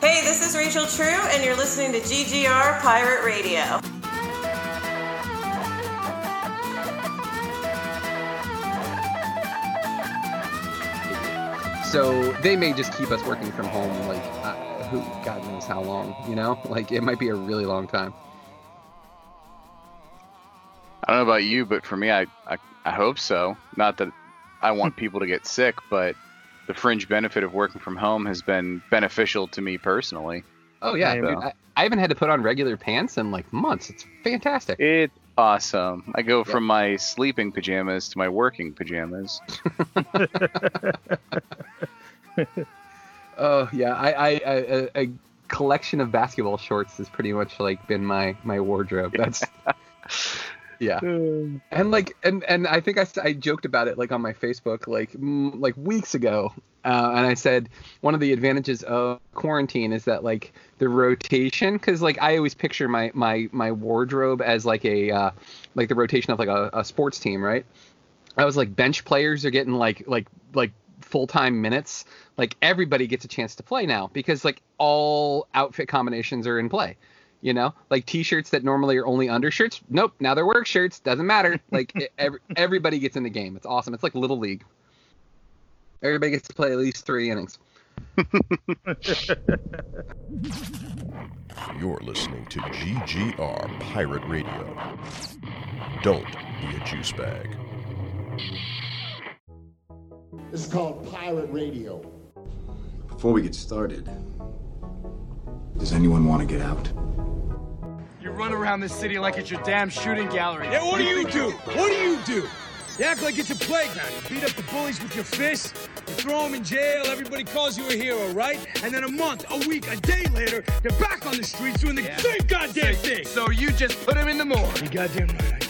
Hey, this is Rachel True, and you're listening to GGR Pirate Radio. So they may just keep us working from home, like uh, who God knows how long, you know? Like it might be a really long time. I don't know about you, but for me, I, I, I hope so. Not that I want people to get sick, but the fringe benefit of working from home has been beneficial to me personally. Oh yeah, dude, so- I, I haven't had to put on regular pants in like months. It's fantastic. It's awesome. I go from my sleeping pajamas to my working pajamas. Oh yeah, I, I, I a, a collection of basketball shorts has pretty much like been my my wardrobe. That's yeah, and like and and I think I, I joked about it like on my Facebook like like weeks ago, uh, and I said one of the advantages of quarantine is that like the rotation because like I always picture my my my wardrobe as like a uh, like the rotation of like a, a sports team, right? I was like bench players are getting like like like full time minutes. Like everybody gets a chance to play now because like all outfit combinations are in play. You know, like t-shirts that normally are only undershirts. Nope, now they're work shirts. Doesn't matter. Like e- every, everybody gets in the game. It's awesome. It's like little league. Everybody gets to play at least three innings. You're listening to GGR Pirate Radio. Don't be a juice bag. This is called Pirate Radio. Before we get started, does anyone want to get out? You run around this city like it's your damn shooting gallery. Yeah, what do you do? What do you do? You act like it's a playground. You beat up the bullies with your fists. You throw them in jail. Everybody calls you a hero, right? And then a month, a week, a day later, they're back on the streets doing the same goddamn thing. So you just put them in the morgue. You goddamn right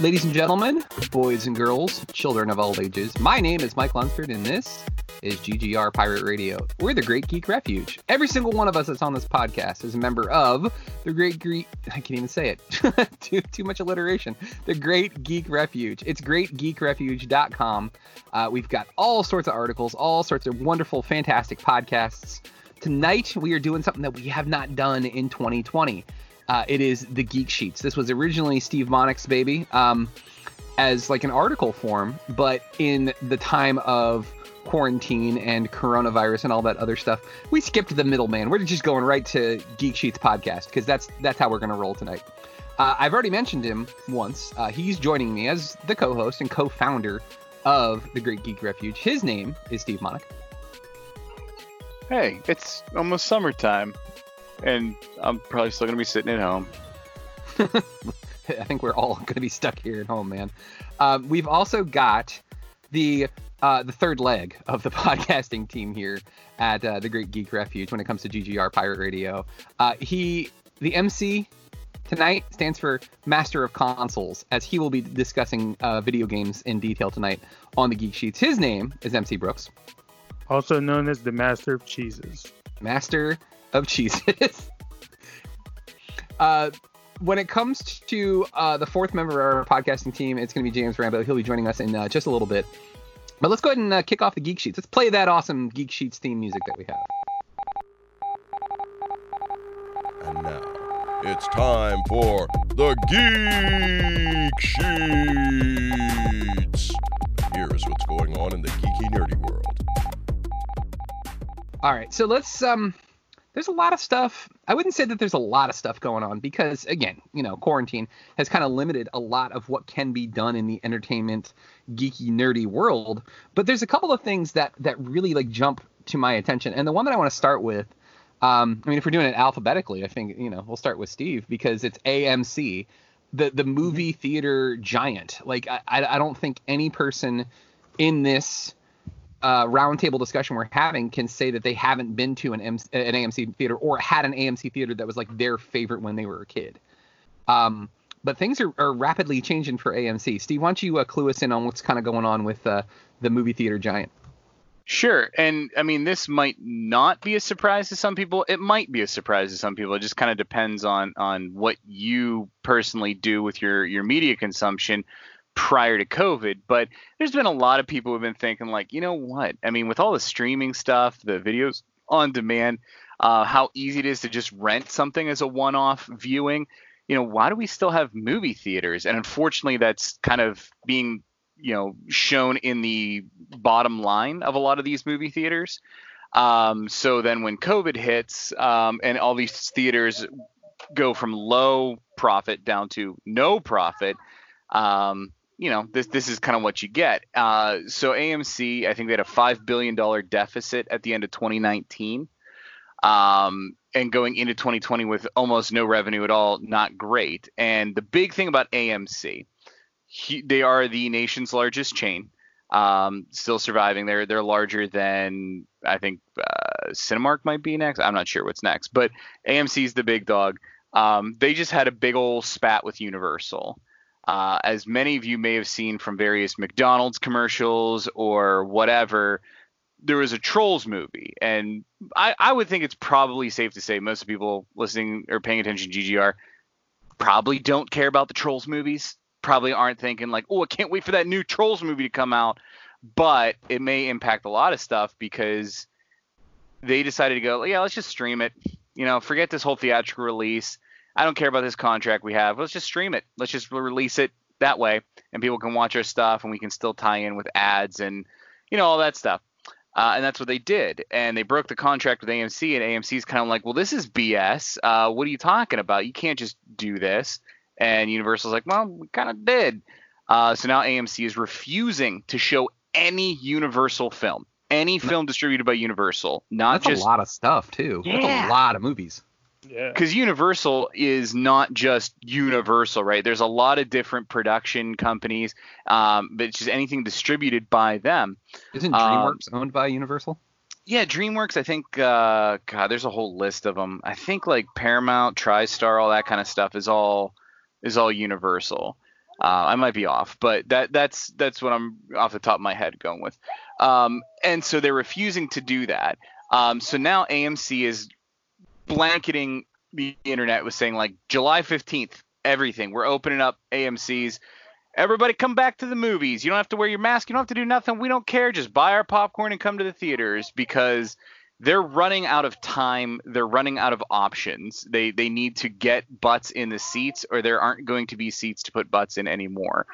Ladies and gentlemen, boys and girls, children of all ages, my name is Mike Lunsford, and this is GGR Pirate Radio. We're the Great Geek Refuge. Every single one of us that's on this podcast is a member of the Great Geek. I can't even say it. too, too much alliteration. The Great Geek Refuge. It's greatgeekrefuge.com. Uh, we've got all sorts of articles, all sorts of wonderful, fantastic podcasts. Tonight, we are doing something that we have not done in 2020. Uh, it is the Geek Sheets. This was originally Steve Monick's baby um, as like an article form, but in the time of quarantine and coronavirus and all that other stuff, we skipped the middleman. We're just going right to Geek Sheets podcast because that's that's how we're going to roll tonight. Uh, I've already mentioned him once. Uh, he's joining me as the co-host and co-founder of the Great Geek Refuge. His name is Steve Monick. Hey, it's almost summertime, and I'm probably still gonna be sitting at home. I think we're all going to be stuck here at home, man. Um, we've also got the uh, the third leg of the podcasting team here at uh, the Great Geek Refuge when it comes to GGR Pirate Radio. Uh, he, the MC tonight stands for Master of Consoles, as he will be discussing uh, video games in detail tonight on the Geek Sheets. His name is MC Brooks, Also known as the Master of Cheeses. Master of Cheeses. uh, when it comes to uh, the fourth member of our podcasting team, it's going to be James Rambo. He'll be joining us in uh, just a little bit. But let's go ahead and uh, kick off the Geek Sheets. Let's play that awesome Geek Sheets theme music that we have. And now, it's time for the Geek Sheets. Here's what's going on in the geeky nerdy world. All right, so let's um, there's a lot of stuff. I wouldn't say that there's a lot of stuff going on because again, you know, quarantine has kind of limited a lot of what can be done in the entertainment geeky nerdy world. But there's a couple of things that that really like jump to my attention, and the one that I want to start with. Um, I mean, if we're doing it alphabetically, I think you know we'll start with Steve because it's AMC, the the movie theater giant. Like I I don't think any person in this uh, roundtable discussion we're having can say that they haven't been to an, M- an AMC theater or had an AMC theater that was like their favorite when they were a kid. Um, but things are, are rapidly changing for AMC. Steve, why don't you uh, clue us in on what's kind of going on with uh, the movie theater giant? Sure. And I mean, this might not be a surprise to some people. It might be a surprise to some people. It just kind of depends on on what you personally do with your your media consumption prior to COVID. But there's been a lot of people who've been thinking, like, you know what? I mean, with all the streaming stuff, the videos on demand, uh, how easy it is to just rent something as a one off viewing. You know, why do we still have movie theaters? And unfortunately, that's kind of being, you know, shown in the bottom line of a lot of these movie theaters. Um, so then when COVID hits um, and all these theaters go from low profit down to no profit, um, you know, this this is kind of what you get. Uh, so AMC, I think they had a five billion dollar deficit at the end of 2019, um, and going into 2020 with almost no revenue at all, not great. And the big thing about AMC, he, they are the nation's largest chain, um, still surviving. They're they're larger than I think uh, Cinemark might be next. I'm not sure what's next, but AMC is the big dog. Um, they just had a big old spat with Universal. Uh, as many of you may have seen from various McDonald's commercials or whatever, there was a Trolls movie, and I, I would think it's probably safe to say most people listening or paying attention to GGR probably don't care about the Trolls movies. Probably aren't thinking like, oh, I can't wait for that new Trolls movie to come out. But it may impact a lot of stuff because they decided to go, yeah, let's just stream it. You know, forget this whole theatrical release. I don't care about this contract we have. Let's just stream it. Let's just release it that way, and people can watch our stuff, and we can still tie in with ads and you know all that stuff. Uh, and that's what they did. And they broke the contract with AMC, and AMC's kind of like, well, this is BS. Uh, what are you talking about? You can't just do this. And Universal's like, well, we kind of did. Uh, so now AMC is refusing to show any Universal film, any film distributed by Universal, not That's just a lot of stuff too. Yeah. That's a lot of movies. Yeah. because Universal is not just Universal, right? There's a lot of different production companies, um, but it's just anything distributed by them. Isn't Um, DreamWorks owned by Universal? Yeah, DreamWorks. I think. Uh, God, there's a whole list of them. I think like Paramount, TriStar, all that kind of stuff is all is all Universal. Uh, I might be off, but that that's that's what I'm off the top of my head going with. Um, and so they're refusing to do that. Um, so now AMC is blanketing the internet with saying like July 15th, everything. We're opening up AMC's. Everybody come back to the movies. You don't have to wear your mask. You don't have to do nothing. We don't care. Just buy our popcorn and come to the theaters because they're running out of time. They're running out of options. They they need to get butts in the seats or there aren't going to be seats to put butts in anymore.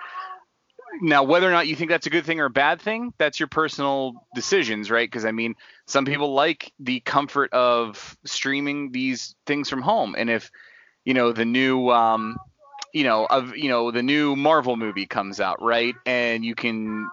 Now, whether or not you think that's a good thing or a bad thing, that's your personal decisions, right? Because I mean, some people like the comfort of streaming these things from home, and if you know the new, um, you know, of you know the new Marvel movie comes out, right, and you can,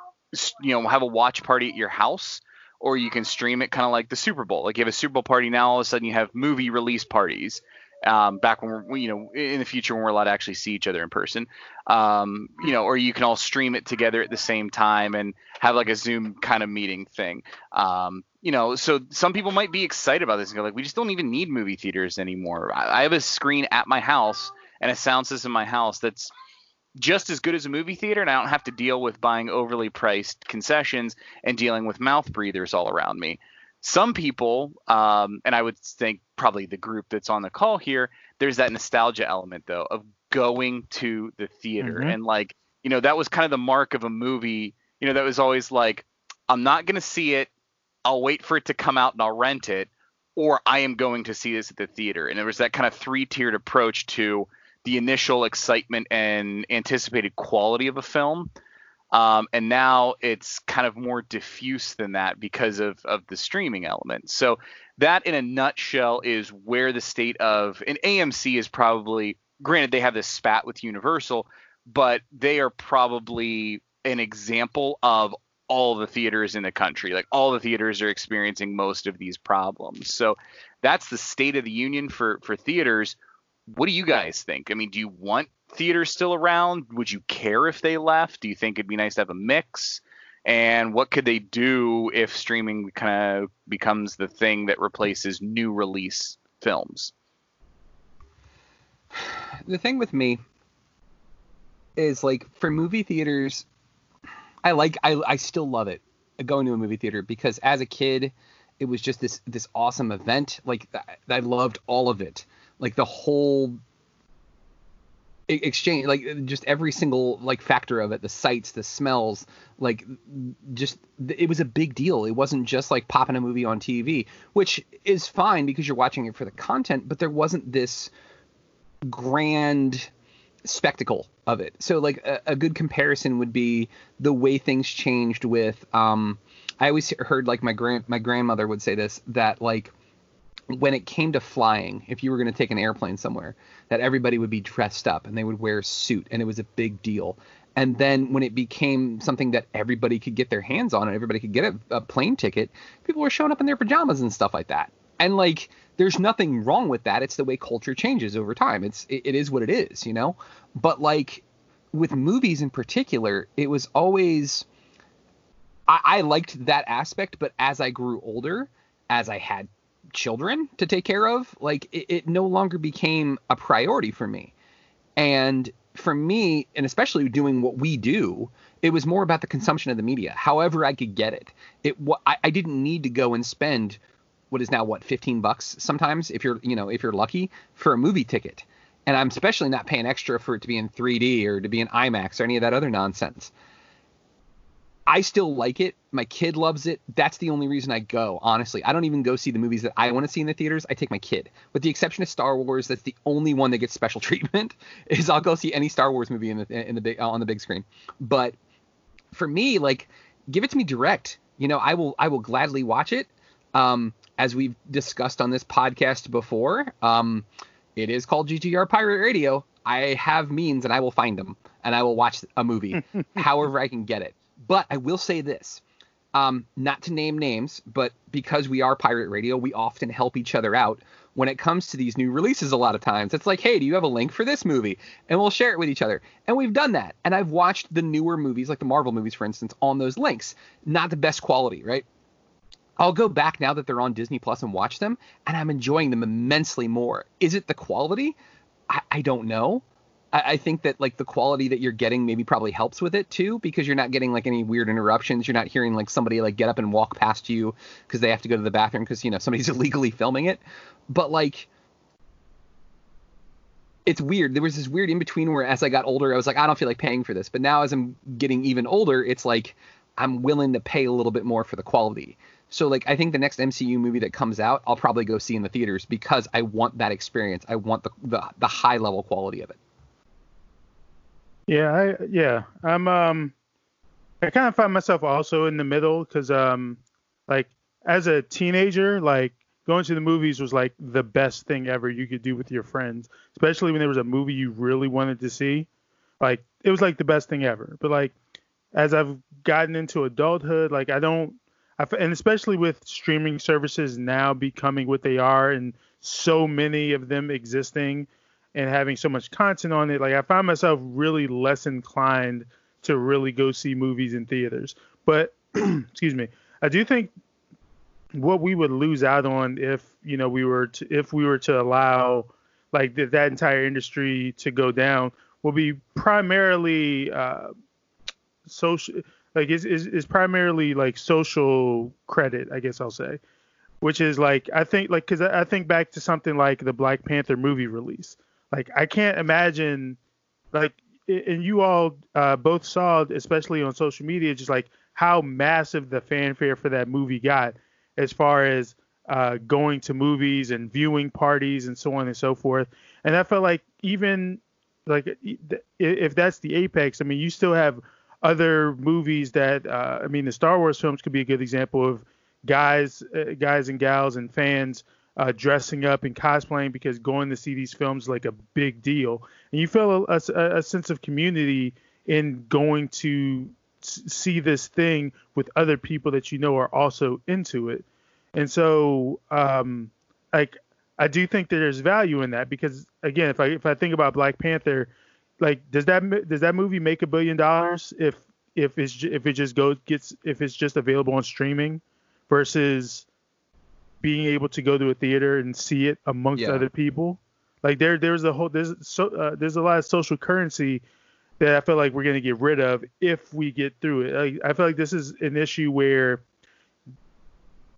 you know, have a watch party at your house, or you can stream it kind of like the Super Bowl. Like you have a Super Bowl party now, all of a sudden you have movie release parties. Um, back when we're, you know, in the future when we're allowed to actually see each other in person, um, you know, or you can all stream it together at the same time and have like a Zoom kind of meeting thing. Um, you know, so some people might be excited about this and go like, we just don't even need movie theaters anymore. I, I have a screen at my house and a sound system in my house that's just as good as a movie theater, and I don't have to deal with buying overly priced concessions and dealing with mouth breathers all around me. Some people, um, and I would think probably the group that's on the call here, there's that nostalgia element though of going to the theater Mhm. and like you know that was kind of the mark of a movie. You know that was always like I'm not gonna see it. I'll wait for it to come out and I'll rent it, or I am going to see this at the theater. And there was that kind of three tiered approach to the initial excitement and anticipated quality of a film. Um, and now it's kind of more diffuse than that because of, of the streaming element. So that in a nutshell is where the state of and AMC is probably granted they have this spat with Universal, but they are probably an example of all the theaters in the country. Like all the theaters are experiencing most of these problems. So that's the state of the union for for theaters. What do you guys think? I mean, do you want theaters still around? Would you care if they left? Do you think it'd be nice to have a mix? And what could they do if streaming kind of becomes the thing that replaces new release films? The thing with me is like for movie theaters, I like I I still love it uh, going to a movie theater because as a kid, it was just this this awesome event. Like I loved all of it. Like the whole exchange like just every single like factor of it the sights the smells like just it was a big deal. It wasn't just like popping a movie on tv which is fine because you're watching it for the content but there wasn't this grand spectacle of it. So like a, a good comparison would be the way things changed with um i always heard like my grand my grandmother would say this that like when it came to flying, if you were going to take an airplane somewhere, that everybody would be dressed up and they would wear a suit and it was a big deal. And then when it became something that everybody could get their hands on and everybody could get a, a plane ticket, people were showing up in their pajamas and stuff like that. And like, there's nothing wrong with that. It's the way culture changes over time. It's it, it is what it is, you know. But like with movies in particular, it was always I, I liked that aspect. But as I grew older, as I had children to take care of, like it, it no longer became a priority for me. And for me, and especially doing what we do, it was more about the consumption of the media. However, I could get it. It I, I didn't need to go and spend what is now what 15 bucks sometimes if you're you know if you're lucky for a movie ticket. And I'm especially not paying extra for it to be in 3D or to be in IMAX or any of that other nonsense. I still like it. My kid loves it. That's the only reason I go. Honestly, I don't even go see the movies that I want to see in the theaters. I take my kid. With the exception of Star Wars, that's the only one that gets special treatment. Is I'll go see any Star Wars movie in the in the big on the big screen. But for me, like, give it to me direct. You know, I will I will gladly watch it. Um, as we've discussed on this podcast before, um, it is called GGR Pirate Radio. I have means and I will find them and I will watch a movie however I can get it. But I will say this. Um, not to name names, but because we are pirate radio, we often help each other out when it comes to these new releases. A lot of times, it's like, hey, do you have a link for this movie? And we'll share it with each other. And we've done that. And I've watched the newer movies, like the Marvel movies, for instance, on those links. Not the best quality, right? I'll go back now that they're on Disney Plus and watch them, and I'm enjoying them immensely more. Is it the quality? I, I don't know. I, think that like the quality that you're getting maybe probably helps with it too because you're not getting like any weird interruptions. You're not hearing like somebody like get up and walk past you because they have to go to the bathroom because you know somebody's illegally filming it. But like it's weird. There was this weird in between where as I got older, I was like, I don't feel like paying for this. But now as I'm getting even older, it's like I'm willing to pay a little bit more for the quality. So like I think the next MCU movie that comes out, I'll probably go see in the theaters because I want that experience. I want the the, the high level quality of it. Yeah, I yeah, I'm um I kind of find myself also in the middle cuz um like as a teenager, like going to the movies was like the best thing ever you could do with your friends, especially when there was a movie you really wanted to see. Like it was like the best thing ever. But like as I've gotten into adulthood, like I don't I, and especially with streaming services now becoming what they are and so many of them existing, and having so much content on it, like I find myself really less inclined to really go see movies in theaters. But excuse me, I do think what we would lose out on if you know we were to if we were to allow like the, that entire industry to go down will be primarily uh, social like is, is primarily like social credit i guess i'll say which is like i think like because I think back to something like the black panther movie release like I can't imagine, like, and you all uh, both saw, especially on social media, just like how massive the fanfare for that movie got, as far as uh, going to movies and viewing parties and so on and so forth. And I felt like even like if that's the apex, I mean, you still have other movies that uh, I mean, the Star Wars films could be a good example of guys, uh, guys and gals and fans uh, dressing up and cosplaying because going to see these films like a big deal, and you feel a, a, a sense of community in going to see this thing with other people that you know are also into it, and so um, like I do think that there's value in that because again, if I if I think about Black Panther, like does that does that movie make a billion dollars if if it's if it just goes gets if it's just available on streaming versus being able to go to a theater and see it amongst Yeah. other people? Like there there's a whole there's so uh, there's a lot of social currency that I feel like we're gonna get rid of if we get through it. Like, I feel like this is an issue where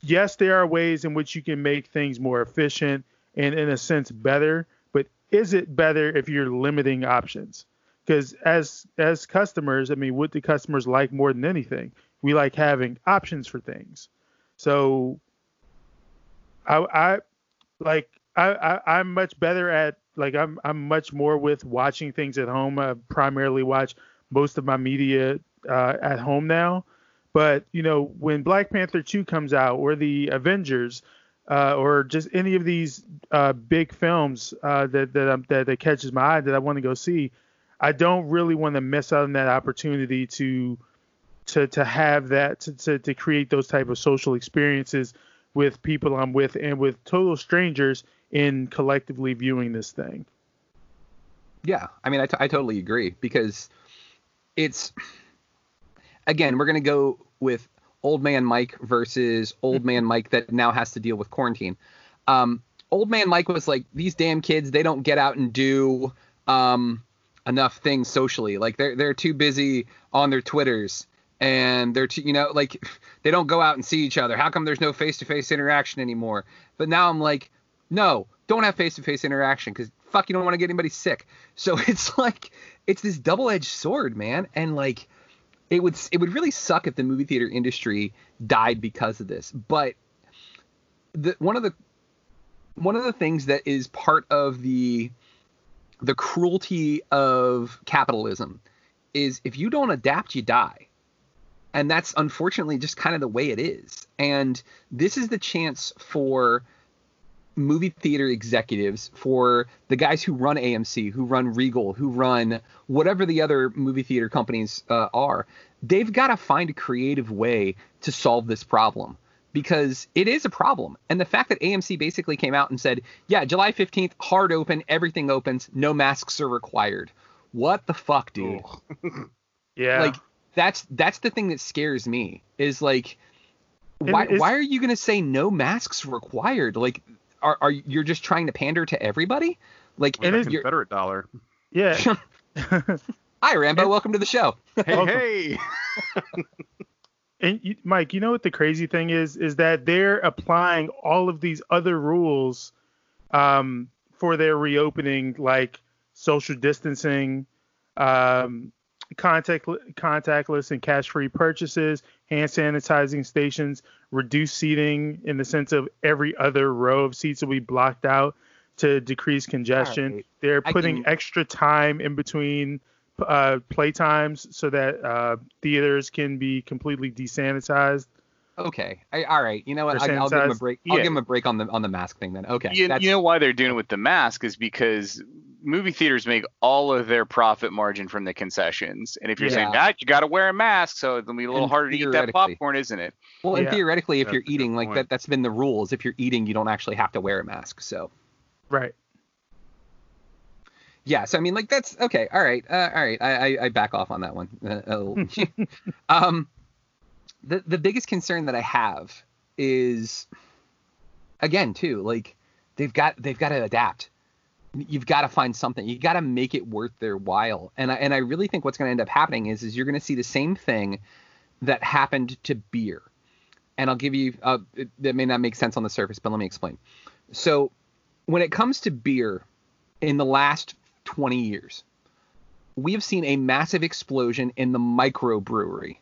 yes, there are ways in which you can make things more efficient and in a sense better, but is it better if you're limiting options? Because as as customers, I mean, what do customers like more than anything? We like having options for things. So I I like I, I I'm much better at like I'm I'm much more with watching things at home. I primarily watch most of my media uh, at home now. But you know, when Black Panther 2 comes out, or the Avengers, uh, or just any of these uh, big films uh, that that, um, that that catches my eye that I want to go see, I don't really want to miss out on that opportunity to to to have that to, to to create those type of social experiences with people I'm with and with total strangers in collectively viewing this thing. Yeah, I mean, I, t- I totally agree because it's again, we're gonna go with old man Mike versus old man Mike that now has to deal with quarantine. Um, old man Mike was like, these damn kids, they don't get out and do um, enough things socially. Like they're they're too busy on their Twitters and they're too, you know, like they don't go out and see each other. How come there's no face to face interaction anymore? But now I'm like, no, don't have face to face interaction because fuck, you don't want to get anybody sick. So it's like it's this double edged sword, man, and like it would it would really suck if the movie theater industry died because of this. But the one of the one of the things that is part of the the cruelty of capitalism is if you don't adapt, you die. And that's unfortunately just kind of the way it is. And this is the chance for movie theater executives, for the guys who run AMC, who run Regal, who run whatever the other movie theater companies uh, are. They've got to find a creative way to solve this problem because it is a problem. And the fact that AMC basically came out and said, yeah, July 15th, hard open, everything opens, no masks are required. What the fuck, dude? Yeah. Like that's that's the thing that scares me is like why it's- why are you going to say no masks required? Like are are you're just trying to pander to everybody? Like it is a you're- Confederate dollar. Yeah. Hi Rambo, welcome to the show. Hey, hey. And you, Mike, you know what the crazy thing is? Is that they're applying all of these other rules um, for their reopening, like social distancing, um, contact contactless and cash-free purchases, hand sanitizing stations, reduced seating in the sense of every other row of seats will be blocked out to decrease congestion. Alright. They're putting can- extra time in between uh, play times so that uh, theaters can be completely desanitized. Okay. I, all right. You know what? I, I'll give him a break. I'll Yeah. give him a break on the on the mask thing then. Okay. You, you know why they're doing it with the mask is because movie theaters make all of their profit margin from the concessions. And if you're saying that, you got to wear a mask, so it'll be a little And harder to eat that popcorn, isn't it? well, and Yeah. theoretically, if That's you're eating, like point. that, that's been the rules. If you're eating, you don't actually have to wear a mask. So Right. yeah. So I mean, like that's okay. All right. Uh, all right. I, I I back off on that one. Uh, oh. um, the the biggest concern that I have is again too like they've got they've got to adapt. You've got to find something. You got to make it worth their while. And I, and I really think what's going to end up happening is is you're going to see the same thing that happened to beer. And I'll give you uh, it, that may not make sense on the surface, but let me explain. So when it comes to beer, in the last 20 years, we have seen a massive explosion in the microbrewery,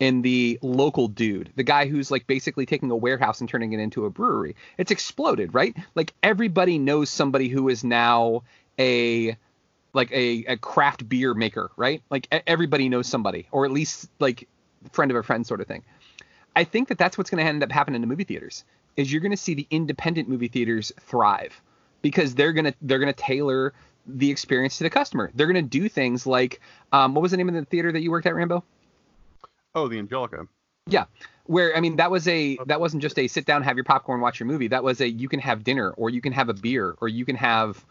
in the local dude, the guy who's like basically taking a warehouse and turning it into a brewery. It's exploded, right? Like everybody knows somebody who is now a like a, a craft beer maker, right? Like everybody knows somebody, or at least like friend of a friend sort of thing. I think that that's what's going to end up happening in the movie theaters. Is you're going to see the independent movie theaters thrive because they're going to they're going to tailor the experience to the customer. They're going to do things like um, what was the name of the theater that you worked at, Rambo? Oh, the Angelika. Yeah, where I mean that was a that wasn't just a sit down, have your popcorn, watch your movie. That was a you can have dinner or you can have a beer or you can have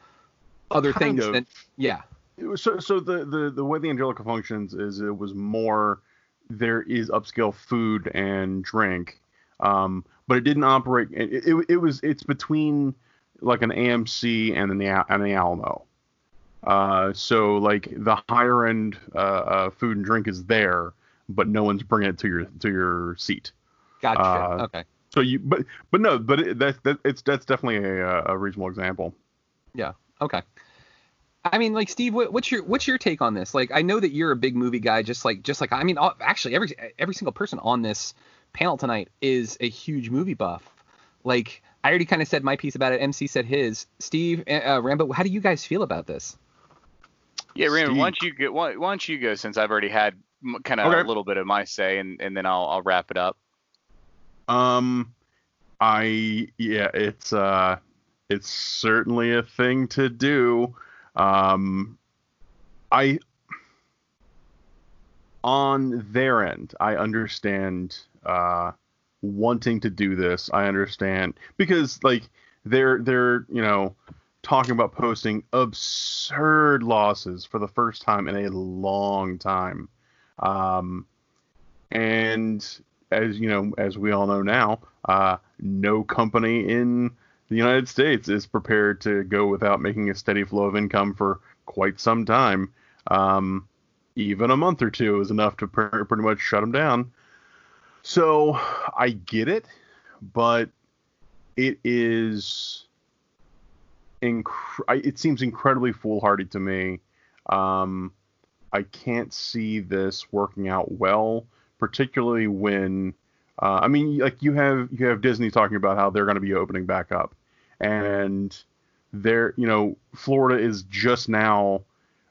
other Kind things. of. That, yeah, So, so the, the the way the Angelika functions is it was more there is upscale food and drink, um, but it didn't operate. It, it, it was it's between like an AMC and an and the Alamo. Uh, so like the higher end uh, uh, food and drink is there, but no one's bringing it to your to your seat. gotcha. Uh, okay, So you but but no, but it, that's that, it's that's definitely a, a reasonable example. yeah, okay. I mean, like Steve, what, what's your what's your take on this? Like, I know that you're a big movie guy, just like just like I mean, all, actually, every every single person on this panel tonight is a huge movie buff. Like, I already kind of said my piece about it. MC said his. Steve, uh, Rambo, how do you guys feel about this? Yeah, Rambo, Steve. why don't you go? Why, why don't you go since I've already had kind of Okay. a little bit of my say, and, and then I'll I'll wrap it up. Um, I yeah, it's uh, it's certainly a thing to do. Um, I on their end, I understand uh wanting to do this. I understand because like they're they're you know talking about posting absurd losses for the first time in a long time. Um, and as you know, as we all know now, uh, no company in the United States is prepared to go without making a steady flow of income for quite some time. Um, even a month or two is enough to pr- pretty much shut them down. So I get it, but it is inc- it seems incredibly foolhardy to me. Um, I can't see this working out well, particularly when uh, I mean, like you have you have Disney talking about how they're going to be opening back up, and they're you know Florida is just now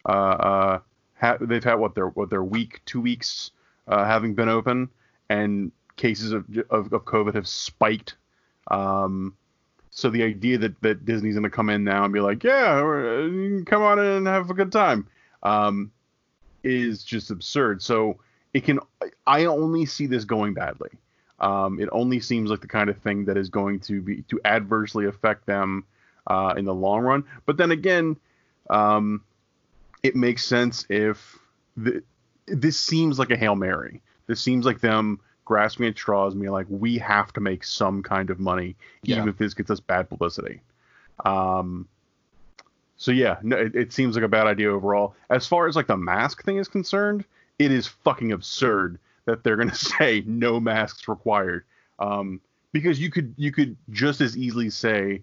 uh, uh, ha- they've had what their what their week two weeks uh, having been open, and cases of of, of COVID have spiked. Um, so the idea that, that Disney's going to come in now and be like, yeah, come on in and have a good time, um, is just absurd. So it can, I only see this going badly. Um, it only seems like the kind of thing that is going to be to adversely affect them uh, in the long run. But then again, um, it makes sense if the, this seems like a hail mary. This seems like them grasping at straws and being like, we have to make some kind of money, even Yeah. if this gets us bad publicity. Um, so yeah, no, it, it seems like a bad idea overall. As far as like the mask thing is concerned, it is fucking absurd that they're gonna say no masks required. Um, because you could you could just as easily say,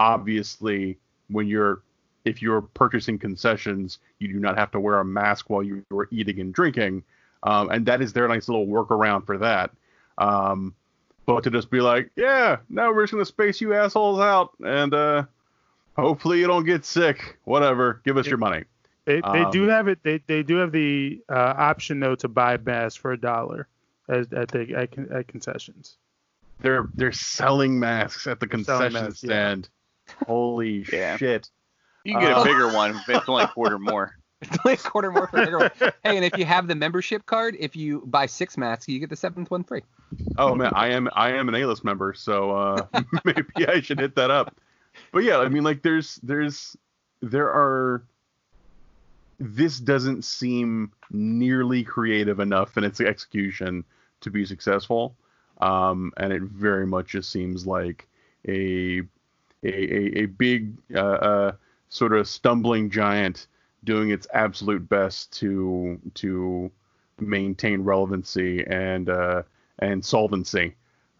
obviously, when you're if you're purchasing concessions, you do not have to wear a mask while you are eating and drinking, um, and that is their nice little workaround for that. Um, but to just be like, yeah, now we're just gonna space you assholes out, and uh, hopefully you don't get sick. Whatever, give us your money. They, they Um, do have it. They, they do have the uh, option though to buy masks for a dollar at at the at, con- at concessions. They're they're selling masks at the selling concession masks, yeah. stand. Holy Yeah. shit! You can get Uh, a bigger one, but it's only a quarter more. It's only a quarter more for everyone. hey, and if you have the membership card, if you buy six masks, you get the seventh one free. Oh man, I am I am an A-list member, so uh, maybe I should hit that up. But yeah, I mean, like, there's there's there are. This doesn't seem nearly creative enough in its execution to be successful, um, and it very much just seems like a a a, a big uh, uh, sort of stumbling giant doing its absolute best to to maintain relevancy and uh, and solvency.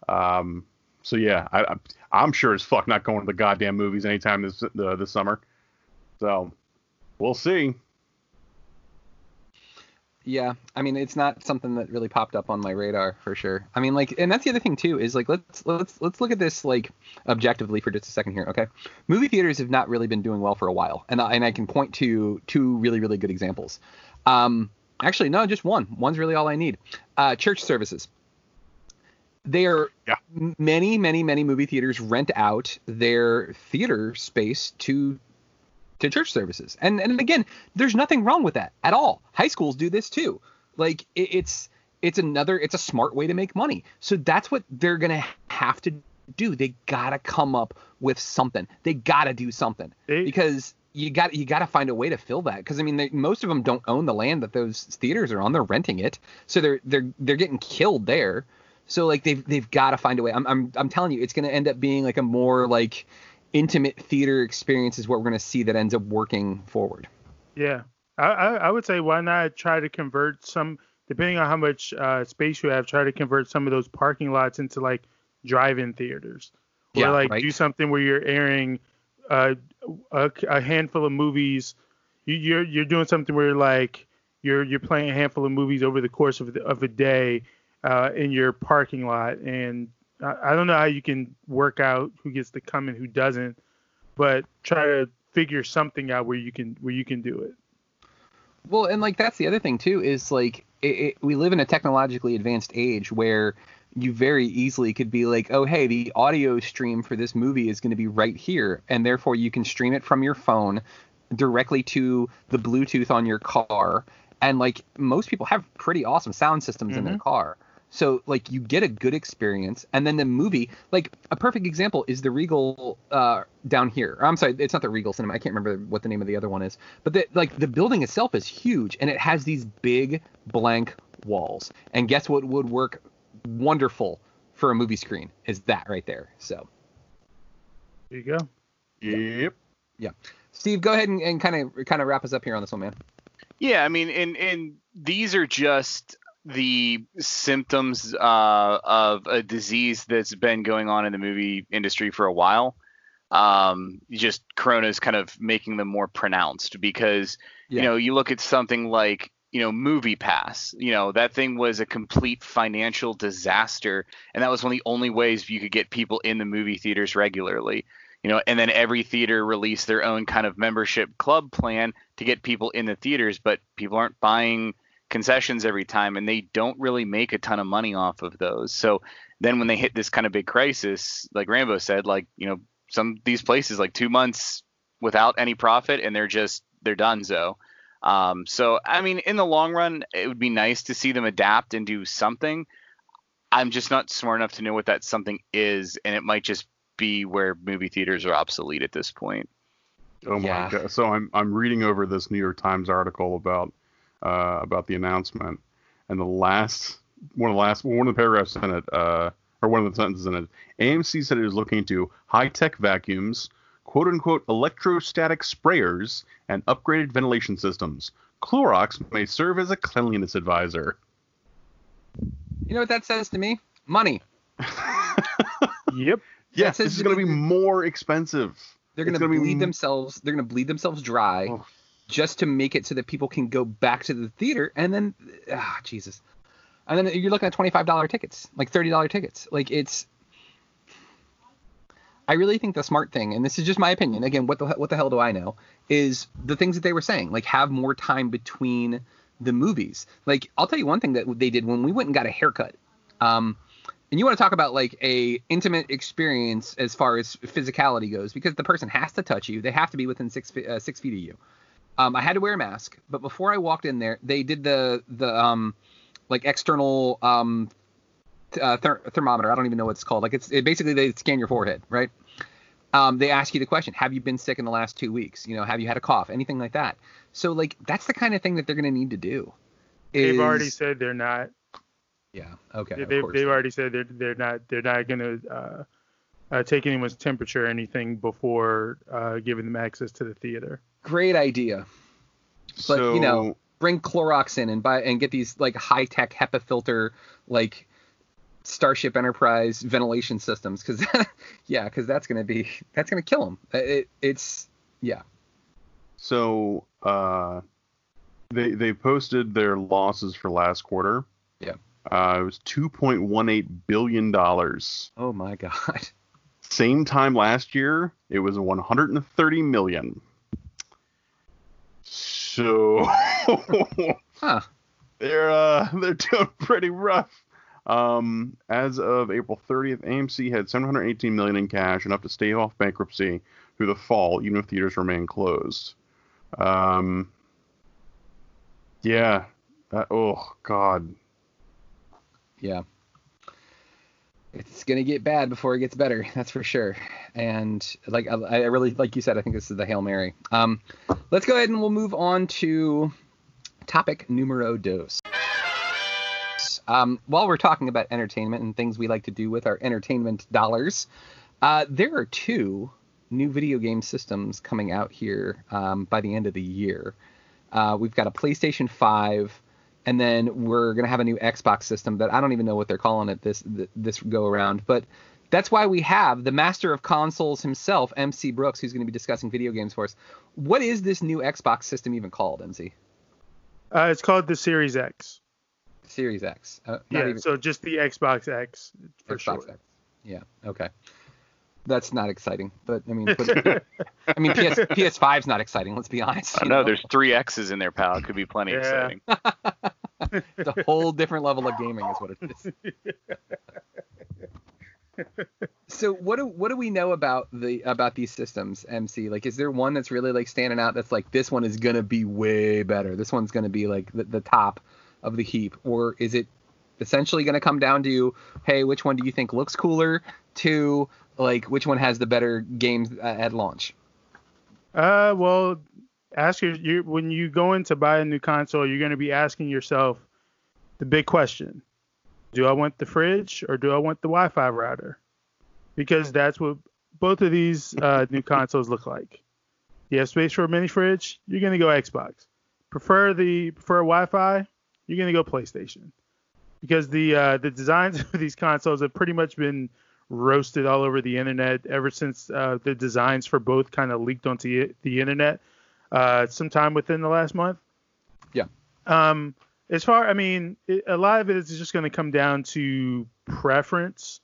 Um, so yeah, I, I- I'm sure as fuck not going to the goddamn movies anytime this uh, this summer. So we'll see. Yeah, I mean it's not something that really popped up on my radar for sure. I mean like, and that's the other thing too is like let's let's let's look at this like objectively for just a second here. Okay, movie theaters have not really been doing well for a while, and I, and I can point to two really really good examples. Um, actually no, just one. One's really all I need. Uh, church services. They are Yeah. many many many movie theaters rent out their theater space to to church services. And and again, there's nothing wrong with that at all. High schools do this too. Like it, it's it's another it's a smart way to make money. So that's what they're gonna have to do. They gotta come up with something. They gotta do something They- because you got you got to find a way to fill that because I mean they, most of them don't own the land that those theaters are on. They're renting it, so they're they're they're getting killed there. So like they've they've got to find a way. I'm I'm I'm telling you, it's gonna end up being like a more like intimate theater experience is what we're gonna see that ends up working forward. Yeah, I, I, I would say why not try to convert some, depending on how much uh, space you have, try to convert some of those parking lots into like drive-in theaters. Or Yeah, like right. do something where you're airing uh, a, a handful of movies. You, you're you're doing something where like you're you're playing a handful of movies over the course of the, of a day uh, in your parking lot, and I, I don't know how you can work out who gets to come and who doesn't, but try to figure something out where you can where you can do it. Well, and like that's the other thing too is like it, it, we live in a technologically advanced age where you very easily could be like, oh hey, the audio stream for this movie is going to be right here, and therefore you can stream it from your phone directly to the Bluetooth on your car, and like most people have pretty awesome sound systems in their car. So like you get a good experience, and then the movie, like a perfect example is the Regal uh, down here. I'm sorry, it's not the Regal Cinema. I can't remember what the name of the other one is. But the, like the building itself is huge, and it has these big blank walls. And guess what would work wonderful for a movie screen is that right there. So There you go. Yep. yeah, Steve, go ahead and, and kind of kind of wrap us up here on this one, man. Yeah, I mean, and and these are just the symptoms uh, of a disease that's been going on in the movie industry for a while. Um, just Corona's kind of making them more pronounced because Yeah. you know you look at something like you know Movie Pass. You know that thing was a complete financial disaster, and that was one of the only ways you could get people in the movie theaters regularly. You know, and then every theater released their own kind of membership club plan to get people in the theaters, but people aren't buying concessions every time and they don't really make a ton of money off of those. So then when they hit this kind of big crisis, like Rambo said, like, you know, some of these places like 2 months without any profit and they're just they're done so. Um, so I mean, in the long run, it would be nice to see them adapt and do something. I'm just not smart enough to know what that something is, and it might just be where movie theaters are obsolete at this point. Oh my Yeah. god! So I'm I'm reading over this New York Times article about uh, about the announcement, and the last one of the last one of the paragraphs in it, uh, or one of the sentences in it, AMC said it is looking into high tech vacuums, quote unquote electrostatic sprayers, and upgraded ventilation systems. Clorox may serve as a cleanliness advisor. You know what that says to me? Money. Yep. Yes, says this is going to be more expensive. They're gonna, gonna be bleed themselves. They're gonna bleed themselves dry, Oh. Just to make it so that people can go back to the theater, and then ah Jesus, and then you're looking at twenty five dollar tickets, like thirty dollar tickets. Like it's. I really think the smart thing, and this is just my opinion. Again, what the what the hell do I know? Is the things that they were saying, like have more time between the movies. Like I'll tell you one thing that they did when we went and got a haircut. Um, and you want to talk about like a intimate experience as far as physicality goes because the person has to touch you they have to be within six uh, six feet of you um, i had to wear a mask but before i walked in there they did the the um like external um th- uh, ther- thermometer. I don't even know what it's called. Like it's it basically they scan your forehead right? Um, they ask you the question have you been sick in the last two weeks? You know have you had a cough? Anything like that. So like that's the kind of thing that they're going to need to do They've already said they're not. yeah okay They- they've already said they're they're not they're not gonna uh, uh, take anyone's temperature or anything before uh, giving them access to the theater. great idea but so, you know bring Clorox in and buy and get these like high tech HEPA filter like Starship Enterprise ventilation systems because yeah because that's gonna be that's gonna kill them. It, it's yeah So, uh, They they posted their losses for last quarter. Yeah. Uh, it was 2.18 billion dollars. Oh my god. Same time last year, it was 130 million. So Huh. they're uh, they're doing pretty rough. Um, as of April 30th, AMC had 718 million in cash, enough to stay off bankruptcy through the fall, even if theaters remain closed. Um, yeah. That, oh God. Yeah. It's gonna get bad before it gets better. That's for sure. And like I, I really, like you said, I think this is the hail mary. Um, let's go ahead and we'll move on to topic numero dos. Um, while we're talking about entertainment and things we like to do with our entertainment dollars, uh, there are two new video game systems coming out here um, by the end of the year. Uh, we've got a PlayStation 5, and then we're gonna have a new Xbox system that I don't even know what they're calling it this this go around. But that's why we have the master of consoles himself, MC Brooks, who's going to be discussing video games for us. What is this new Xbox system even called, MC? Uh, it's called the Series X. Series X. Uh, Yeah, even so just the Xbox X for Xbox sure. X. Yeah. Okay. That's not exciting, but I mean, but, I mean, PS PS5's not exciting. Let's be honest. I you know there's three X's in there, pal. It could be plenty Yeah. exciting. it's a whole different level of gaming, is what it is. so what do what do we know about the about these systems, MC? Like, is there one that's really like standing out? That's like this one is gonna be way better. This one's gonna be like the, the top of the heap, or is it essentially gonna come down to, hey, which one do you think looks cooler? To like, which one has the better games uh, at launch? Uh, well, ask your you when you go in to buy a new console, you're going to be asking yourself the big question: Do I want the fridge or do I want the Wi-Fi router? Because that's what both of these uh, new consoles look like. You have space for a mini fridge, you're going to go Xbox. Prefer the prefer Wi-Fi, you're going to go PlayStation. Because the uh, the designs of these consoles have pretty much been roasted all over the internet ever since uh, the designs for both kind of leaked onto the, the internet uh, sometime within the last month. Yeah. Um, as far, I mean, it, a lot of it is just going to come down to preference.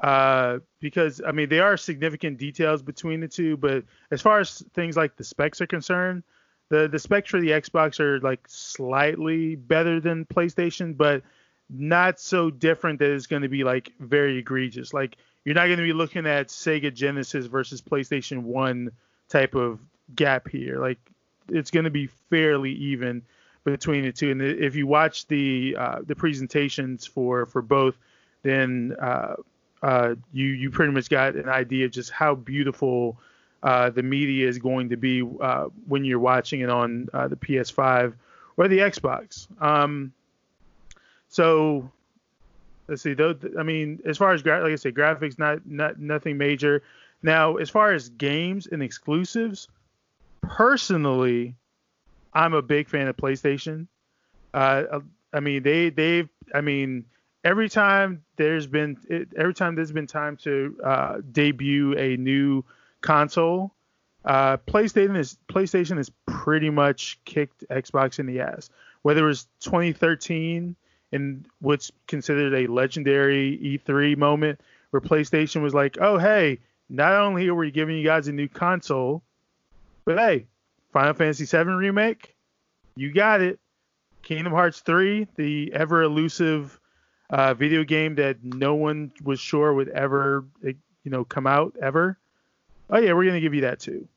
Uh, because I mean, there are significant details between the two, but as far as things like the specs are concerned, the the specs for the Xbox are like slightly better than PlayStation, but not so different that it's going to be like very egregious. Like you're not going to be looking at Sega Genesis versus PlayStation 1 type of gap here. Like it's going to be fairly even between the two. And if you watch the uh, the presentations for for both, then uh, uh, you you pretty much got an idea of just how beautiful uh, the media is going to be uh, when you're watching it on uh, the PS5 or the Xbox. Um, so let's see. Though I mean, as far as gra- like I said, graphics not not nothing major. Now, as far as games and exclusives, personally, I'm a big fan of PlayStation. Uh, I mean, they they've I mean, every time there's been every time there's been time to uh, debut a new console, uh, PlayStation is PlayStation has pretty much kicked Xbox in the ass. Whether it was 2013 and what's considered a legendary E3 moment where PlayStation was like, "Oh hey, not only are we giving you guys a new console, but hey, Final Fantasy VII remake, you got it. Kingdom Hearts 3, the ever elusive uh, video game that no one was sure would ever, you know, come out ever. Oh yeah, we're gonna give you that too.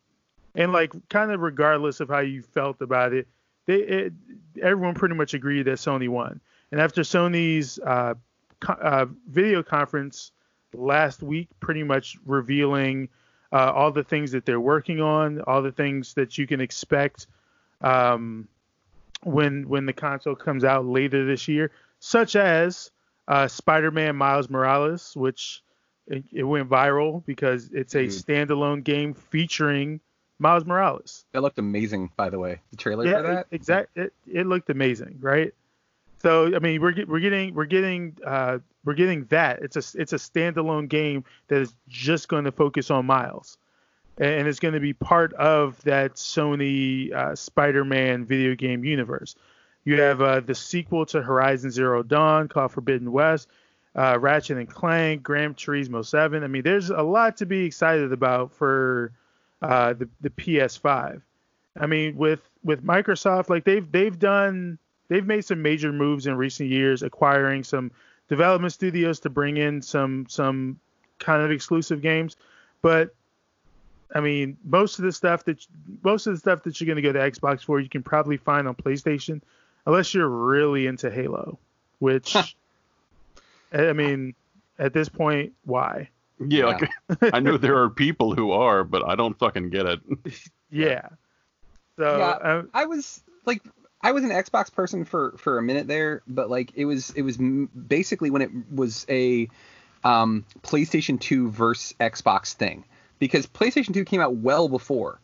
And like, kind of regardless of how you felt about it, they it, everyone pretty much agreed that Sony won. And after Sony's uh, co- uh, video conference last week, pretty much revealing uh, all the things that they're working on, all the things that you can expect um, when when the console comes out later this year, such as uh, Spider-Man Miles Morales, which it, it went viral because it's a Dude. standalone game featuring Miles Morales. That looked amazing, by the way. The trailer for Yeah, that. exact. It, it looked amazing, right? So I mean, we're we're getting we're getting uh, we're getting that. It's a it's a standalone game that is just going to focus on Miles. and it's going to be part of that Sony uh, Spider-Man video game universe. You have uh, the sequel to Horizon Zero Dawn called Forbidden West, uh, Ratchet and Clank, Gran Turismo 7. I mean, there's a lot to be excited about for uh, the the PS5. I mean, with with Microsoft, like they've they've done they've made some major moves in recent years, acquiring some development studios to bring in some some kind of exclusive games. But I mean, most of the stuff that most of the stuff that you're going to go to Xbox for, you can probably find on PlayStation, unless you're really into Halo, which I mean, at this point, why? Yeah, like I know there are people who are, but I don't fucking get it. Yeah. So yeah, um, I was like, I was an Xbox person for for a minute there, but like it was it was basically when it was a um, PlayStation 2 versus Xbox thing because PlayStation 2 came out well before.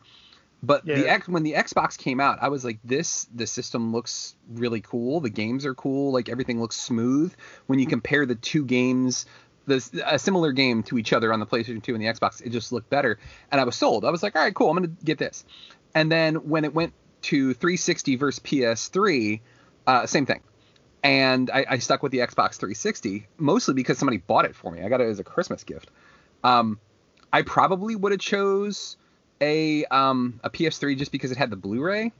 But the X when the Xbox came out, I was like, this the system looks really cool. The games are cool. Like everything looks smooth. When you compare the two games, the a similar game to each other on the PlayStation 2 and the Xbox, it just looked better. And I was sold. I was like, all right, cool. I'm gonna get this. And then when it went to 360 versus PS3, uh, same thing. And I, I stuck with the Xbox 360 mostly because somebody bought it for me. I got it as a Christmas gift. Um, I probably would have chose a um, a PS3 just because it had the Blu-ray.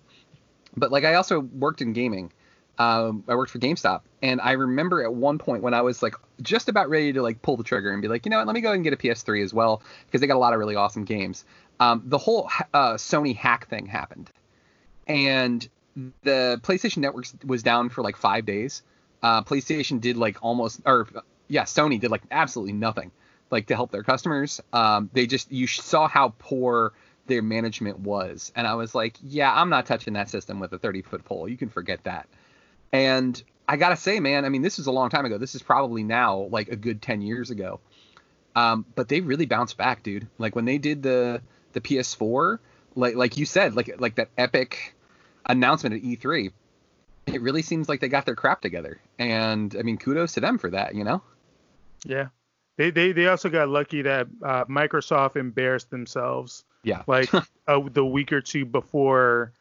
But like I also worked in gaming. Um, I worked for GameStop, and I remember at one point when I was like just about ready to like pull the trigger and be like, you know what, let me go and get a PS3 as well because they got a lot of really awesome games. Um, the whole uh, Sony hack thing happened, and the PlayStation Network was down for like five days. Uh, PlayStation did like almost, or yeah, Sony did like absolutely nothing, like to help their customers. Um, they just you saw how poor their management was, and I was like, yeah, I'm not touching that system with a 30 foot pole. You can forget that. And I gotta say, man, I mean, this is a long time ago. This is probably now like a good 10 years ago. Um, but they really bounced back, dude. Like when they did the the PS4, like like you said, like like that epic announcement at E3, it really seems like they got their crap together. And I mean, kudos to them for that, you know? yeah, they they they also got lucky that uh, Microsoft embarrassed themselves Yeah. like uh, the week or two before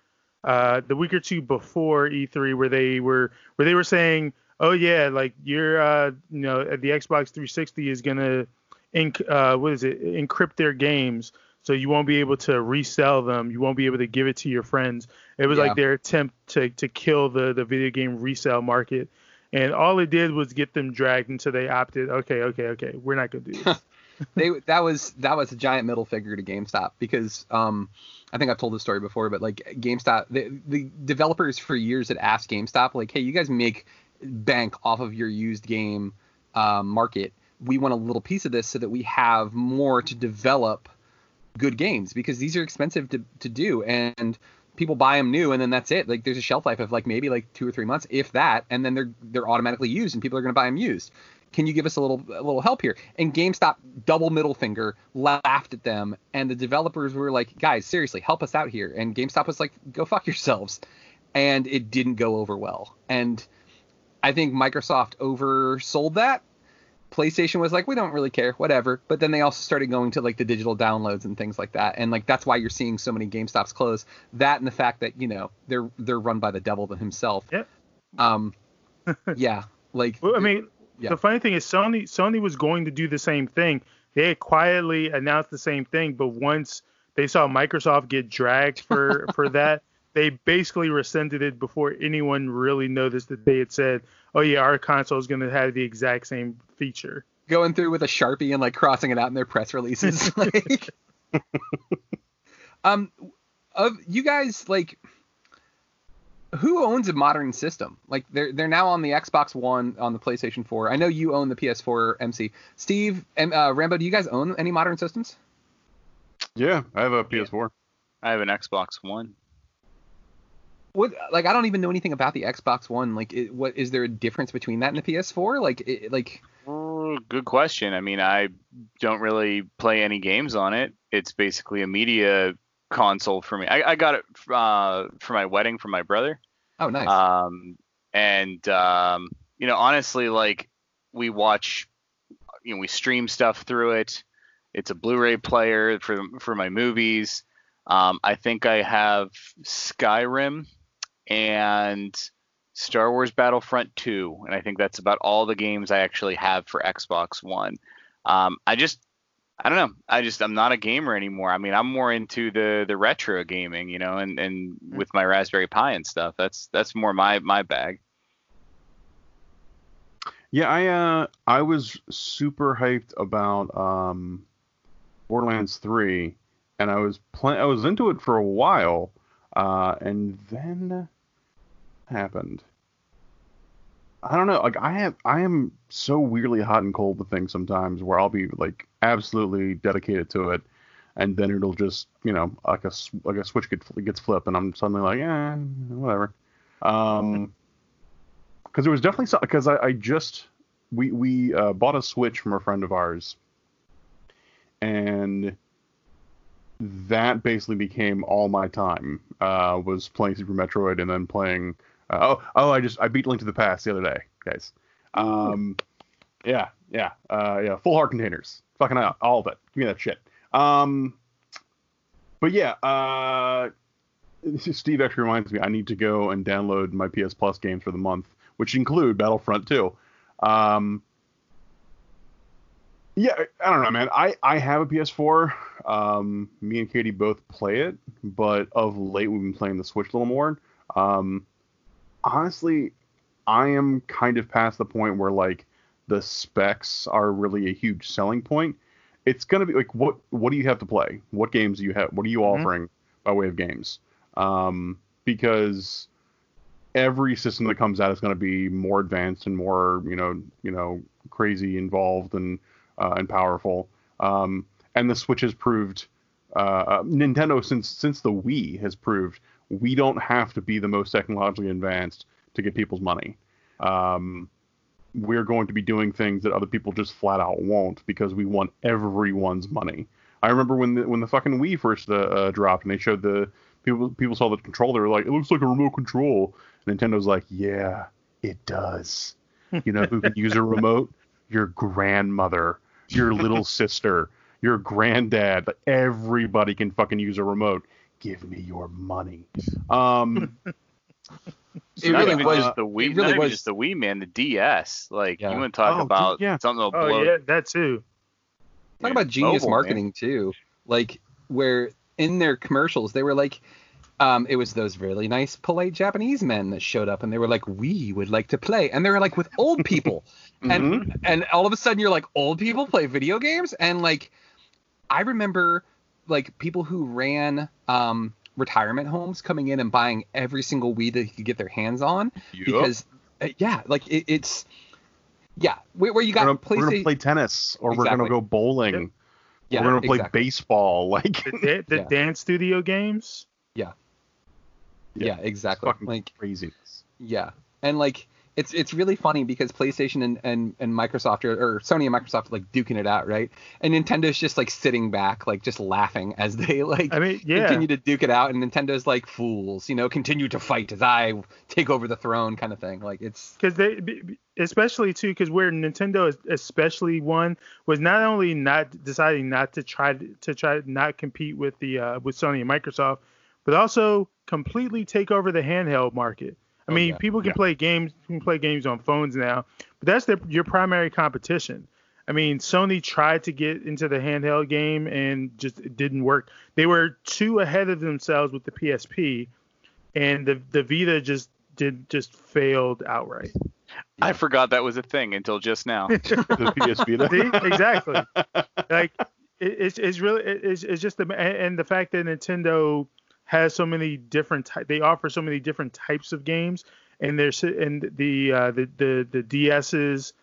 uh, the week or two before E3 where they were where they were saying, oh yeah, like your uh, you know the Xbox 360 is gonna inc- uh, what is it encrypt their games so you won't be able to resell them, you won't be able to give it to your friends. It was Yeah. like their attempt to to kill the the video game resale market. And all it did was get them dragged until they opted. Okay, okay, okay. We're not gonna do this. they that was that was a giant middle figure to GameStop because um I think I've told this story before, but like GameStop, the, the developers for years had asked GameStop like, hey, you guys make bank off of your used game um, market. We want a little piece of this so that we have more to develop good games because these are expensive to, to do and people buy them new and then that's it. Like there's a shelf life of like maybe like two or three months if that and then they're they're automatically used and people are going to buy them used. Can you give us a little a little help here? And gamestop double middle finger laughed at them and the developers were like guys seriously help us out here. And gamestop was like go fuck yourselves. And it didn't go over well. And i think microsoft oversold that PlayStation was like, we don't really care, whatever. But then they also started going to like the digital downloads and things like that, and like that's why you're seeing so many GameStops close. That and the fact that you know they're they're run by the devil himself. Yep. Um. yeah. Like. Well, I mean, Yeah. the funny thing is Sony Sony was going to do the same thing. They had quietly announced the same thing, but once they saw Microsoft get dragged for for that, they basically rescinded it before anyone really noticed that they had said, "Oh yeah, our console is going to have the exact same feature." going through with a sharpie and like crossing it out in their press releases. like, um, of you guys like, who owns a modern system? Like they're they're now on the Xbox One, on the PlayStation 4. I know you own the PS4 MC. Steve and uh, Rambo, do you guys own any modern systems? Yeah, I have a PS4. I have an Xbox One. What like I don't even know anything about the Xbox One. Like, it, what is there a difference between that and the PS4? Like, it, like Oh, good question. I mean, I don't really play any games on it. It's basically a media console for me. I, I got it uh, for my wedding from my brother. oh nice. Um, and um, you know, honestly, like we watch, you know, we stream stuff through it, It's a Blu-ray player for for my movies. Um, I think I have Skyrim and Star Wars Battlefront 2, and I think that's about all the games I actually have for Xbox One. Um, I just I don't know. I just I'm not a gamer anymore. I mean, I'm more into the the retro gaming, you know, and and with my Raspberry Pi and stuff. That's that's more my my bag. Yeah, I uh I was super hyped about um Borderlands 3 and I was playing I was into it for a while uh and then happened. I don't know. Like I have, I am so weirdly hot and cold with things sometimes, where I'll be like absolutely dedicated to it, and then it'll just, you know, like a like a switch gets gets flipped, and I'm suddenly like, eh, whatever. Um, because there was definitely something. Because I, I just we we uh, bought a switch from a friend of ours, and that basically became all my time. Uh, was playing Super Metroid and then playing oh, oh, I just I beat Link to the Past the other day, guys. Um, yeah, yeah, uh, yeah. Full heart containers, fucking out, all of it. Give me that shit. Um, but yeah, uh, Steve actually reminds me I need to go and download my PS Plus games for the month, which include Battlefront 2. Um, yeah, I don't know, man. I I have a PS4. Um, me and Katie both play it, but of late we've been playing the Switch a little more. Um, honestly, I am kind of past the point where like the specs are really a huge selling point. It's gonna be like what what do you have to play? What games do you have? What are you mm-hmm. offering by way of games? Um, because every system that comes out is going to be more advanced and more you know you know crazy involved and uh, and powerful. Um, and the Switch has proved uh, uh Nintendo since since the Wii has proved we don't have to be the most technologically advanced to get people's money. Um, we're going to be doing things that other people just flat out won't because we want everyone's money. I remember when the when the fucking Wii first uh, uh, dropped and they showed the people people saw the controller, they were like, it looks like a remote control. Nintendo's like, yeah, it does. You know who can use a remote? Your grandmother, your little sister, your granddad. Everybody can fucking use a remote give me your money. Um, it really was just the Wii. It really was just the Wii, man. The DS. Like yeah. you want to talk oh, about yeah. something that'll oh, yeah, that too. Talk about genius Mobile, marketing man. too. Like where in their commercials they were like, um, it was those really nice, polite Japanese men that showed up, and they were like, "We would like to play," and they were like with old people, mm-hmm. and and all of a sudden you're like, old people play video games, and like, I remember like people who ran um, retirement homes coming in and buying every single weed they could get their hands on yep. because uh, yeah, like it, it's yeah where, where you got we're gonna, we're gonna play tennis or exactly. we're gonna go bowling. Yep. Yeah, we're gonna play exactly. baseball. Like the, the yeah. dance studio games. Yeah. Yeah, yeah exactly. like craziness. Yeah, and like it's it's really funny because PlayStation and, and, and Microsoft or, or Sony and Microsoft like duking it out, right? And Nintendo's just like sitting back, like just laughing as they like I mean, yeah. continue to duke it out, and Nintendo's like fools, you know, continue to fight as I take over the throne, kind of thing. Like it's because they, especially too, because where Nintendo is especially one was not only not deciding not to try to try not compete with the uh, with Sony and Microsoft, but also completely take over the handheld market. I oh, mean, yeah. people can yeah. play games can play games on phones now, but that's their, your primary competition. I mean, Sony tried to get into the handheld game and just it didn't work. They were too ahead of themselves with the PSP, and the the Vita just did just failed outright. I forgot that was a thing until just now. the PS Vita. See? Exactly. like it, it's it's really it's, it's just the and the fact that Nintendo has so many different ty- they offer so many different types of games and there's and the uh, the the the DSs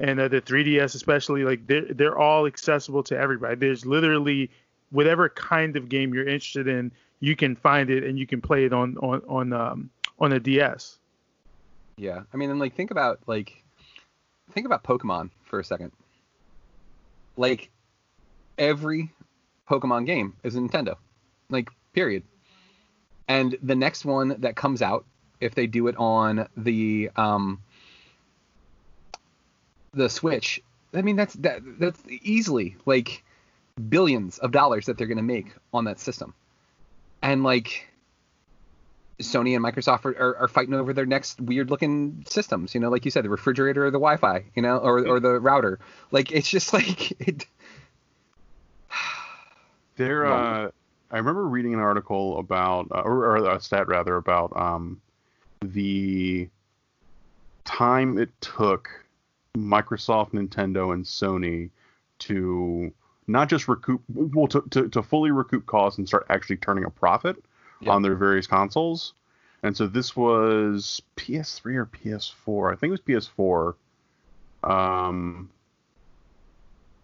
and uh, the 3DS especially like they're they're all accessible to everybody. There's literally whatever kind of game you're interested in, you can find it and you can play it on on on um on a DS. Yeah, I mean, and like think about like think about Pokemon for a second. Like every Pokemon game is Nintendo. Like period. And the next one that comes out, if they do it on the um, the Switch, I mean that's that that's easily like billions of dollars that they're going to make on that system. And like Sony and Microsoft are, are, are, fighting over their next weird looking systems, you know, like you said, the refrigerator or the Wi-Fi, you know, or, or the router. Like it's just like it. There, uh, I remember reading an article about, uh, or, or a stat rather, about um, the time it took Microsoft, Nintendo, and Sony to not just recoup, well, to, to, to fully recoup costs and start actually turning a profit yeah. on their various consoles. And so this was PS3 or PS4. I think it was PS4. Um,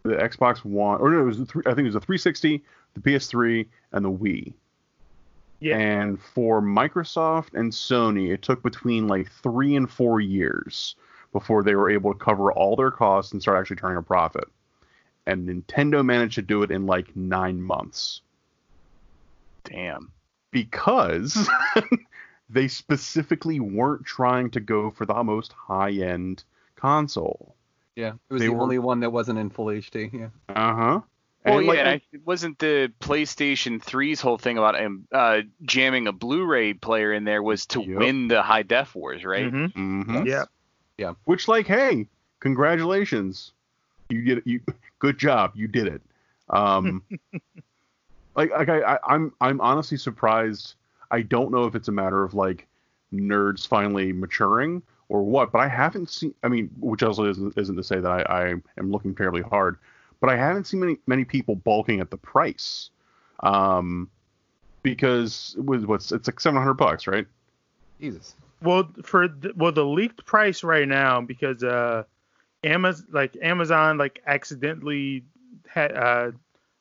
the Xbox One, or no, it was the three, I think it was the 360, the PS3, and the Wii. Yeah. And for Microsoft and Sony, it took between like three and four years before they were able to cover all their costs and start actually turning a profit. And Nintendo managed to do it in like nine months. Damn. Because they specifically weren't trying to go for the most high end console. Yeah, it was they the were... only one that wasn't in full HD. Yeah. Uh huh. Well, and yeah, like, and I, it wasn't the PlayStation 3's whole thing about um, uh, jamming a Blu-ray player in there was to yep. win the high def wars, right? Mm-hmm. Mm-hmm. Yeah. Yeah. Which, like, hey, congratulations, you did you. Good job, you did it. Um, like, like I, I, I'm, I'm honestly surprised. I don't know if it's a matter of like nerds finally maturing or what, but I haven't seen. I mean, which also isn't, isn't to say that I, I am looking terribly hard but I haven't seen many many people balking at the price. Um, because it was what's it's like seven hundred bucks, right? Jesus. Well, for the, well the leaked price right now because uh, Amazon like Amazon like accidentally had uh,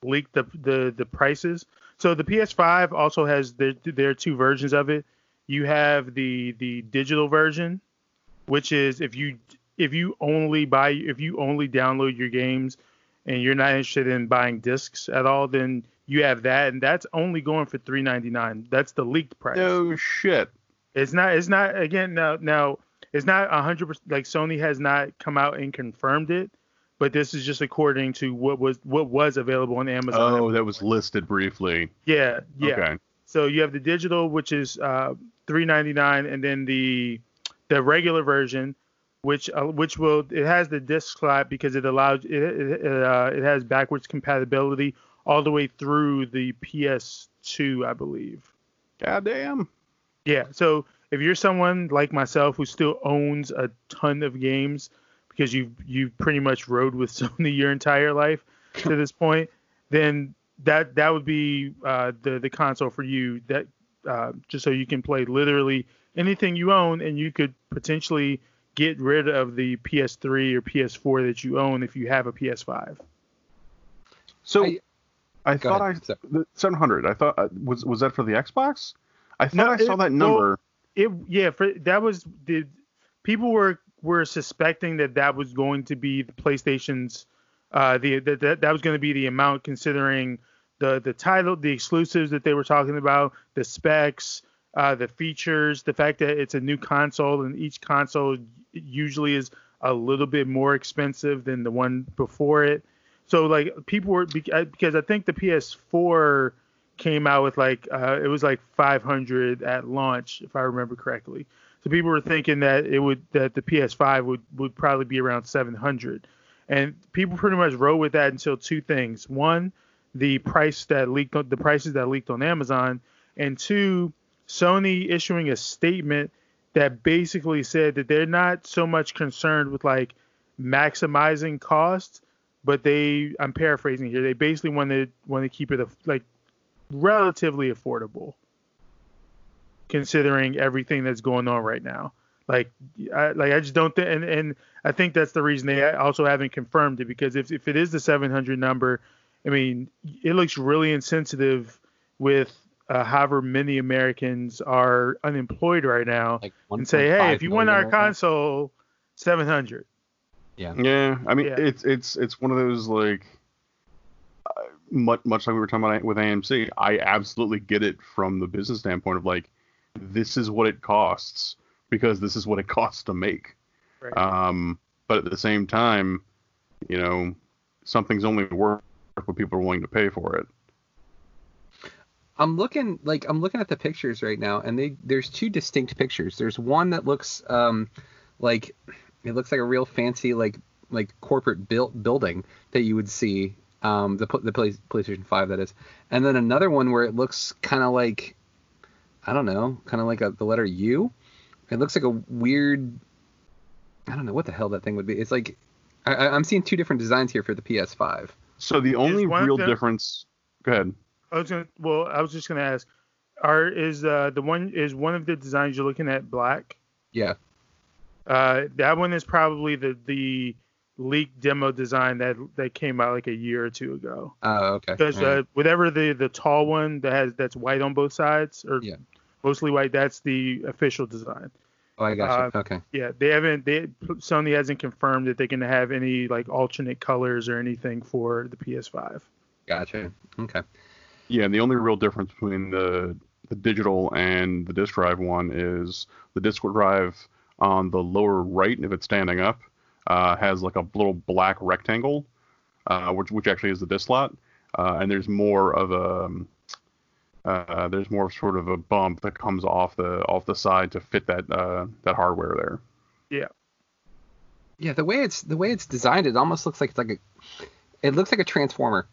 leaked the, the the prices. So the PS5 also has their their two versions of it. You have the the digital version, which is if you if you only buy if you only download your games and you're not interested in buying discs at all, then you have that, and that's only going for three ninety nine. That's the leaked price. No shit. It's not. It's not. Again, now now it's not hundred percent. Like Sony has not come out and confirmed it, but this is just according to what was what was available on Amazon. Oh, that was listed briefly. Yeah. Yeah. Okay. So you have the digital, which is uh, three ninety nine, and then the the regular version, which uh, which will it has the disk slot because it allows it it, uh, it has backwards compatibility all the way through the PS2, I believe. God damn. Yeah. So if you're someone like myself who still owns a ton of games because you you pretty much rode with Sony your entire life to this point, then that that would be uh, the the console for you. That uh, just so you can play literally anything you own, and you could potentially get rid of the PS3 or PS4 that you own if you have a PS5. So I, I thought ahead. I the 700. I thought uh, was was that for the Xbox? I thought no, I saw that number. Well, it yeah, for that was the people were were suspecting that that was going to be the PlayStation's uh the that that, that was going to be the amount considering the the title, the exclusives that they were talking about, the specs, uh, the features, the fact that it's a new console and each console usually is a little bit more expensive than the one before it. So like people were because I think the PS4 came out with like uh, it was like 500 at launch if I remember correctly. So people were thinking that it would that the PS5 would would probably be around 700, and people pretty much rode with that until two things: one, the price that leaked the prices that leaked on Amazon, and two, Sony issuing a statement that basically said that they're not so much concerned with like maximizing costs, but they I'm paraphrasing here. They basically want to want to keep it like relatively affordable, considering everything that's going on right now. Like, I, like I just don't think, and, and I think that's the reason they also haven't confirmed it because if if it is the 700 number, I mean, it looks really insensitive with uh, however many Americans are unemployed right now like and say, hey, if you want our console, seven hundred. Yeah. Yeah. I mean, yeah. it's it's it's one of those like uh, much much like we were talking about with AMC. I absolutely get it from the business standpoint of like this is what it costs because this is what it costs to make. Right. Um, but at the same time, you know, something's only worth worth what people are willing to pay for it. I'm looking like I'm looking at the pictures right now, and they there's two distinct pictures. There's one that looks um like it looks like a real fancy like like corporate built building that you would see um the the Play, PlayStation 5 that is, and then another one where it looks kind of like I don't know, kind of like a, the letter U. It looks like a weird I don't know what the hell that thing would be. It's like I, I- I'm seeing two different designs here for the PS5. So the only real them- difference. Go ahead. I was gonna. Well, I was just gonna ask. Are is uh the one is one of the designs you're looking at black? Yeah. Uh, that one is probably the the leaked demo design that that came out like a year or two ago. Oh, okay. Because All right. uh, whatever the the tall one that has that's white on both sides or Yeah. mostly white, that's the official design. oh, I got you. uh, okay. Yeah, they haven't. They Sony hasn't confirmed that they're gonna have any like alternate colors or anything for the PS5. Gotcha. Okay. Yeah, and the only real difference between the the digital and the disk drive one is the disk drive on the lower right, if it's standing up, uh, has like a little black rectangle, uh, which which actually is the disk slot, uh, and there's more of a um, uh, there's more of sort of a bump that comes off the off the side to fit that uh, that hardware there. Yeah. Yeah, the way it's the way it's designed, it almost looks like it's like a, it looks like a transformer,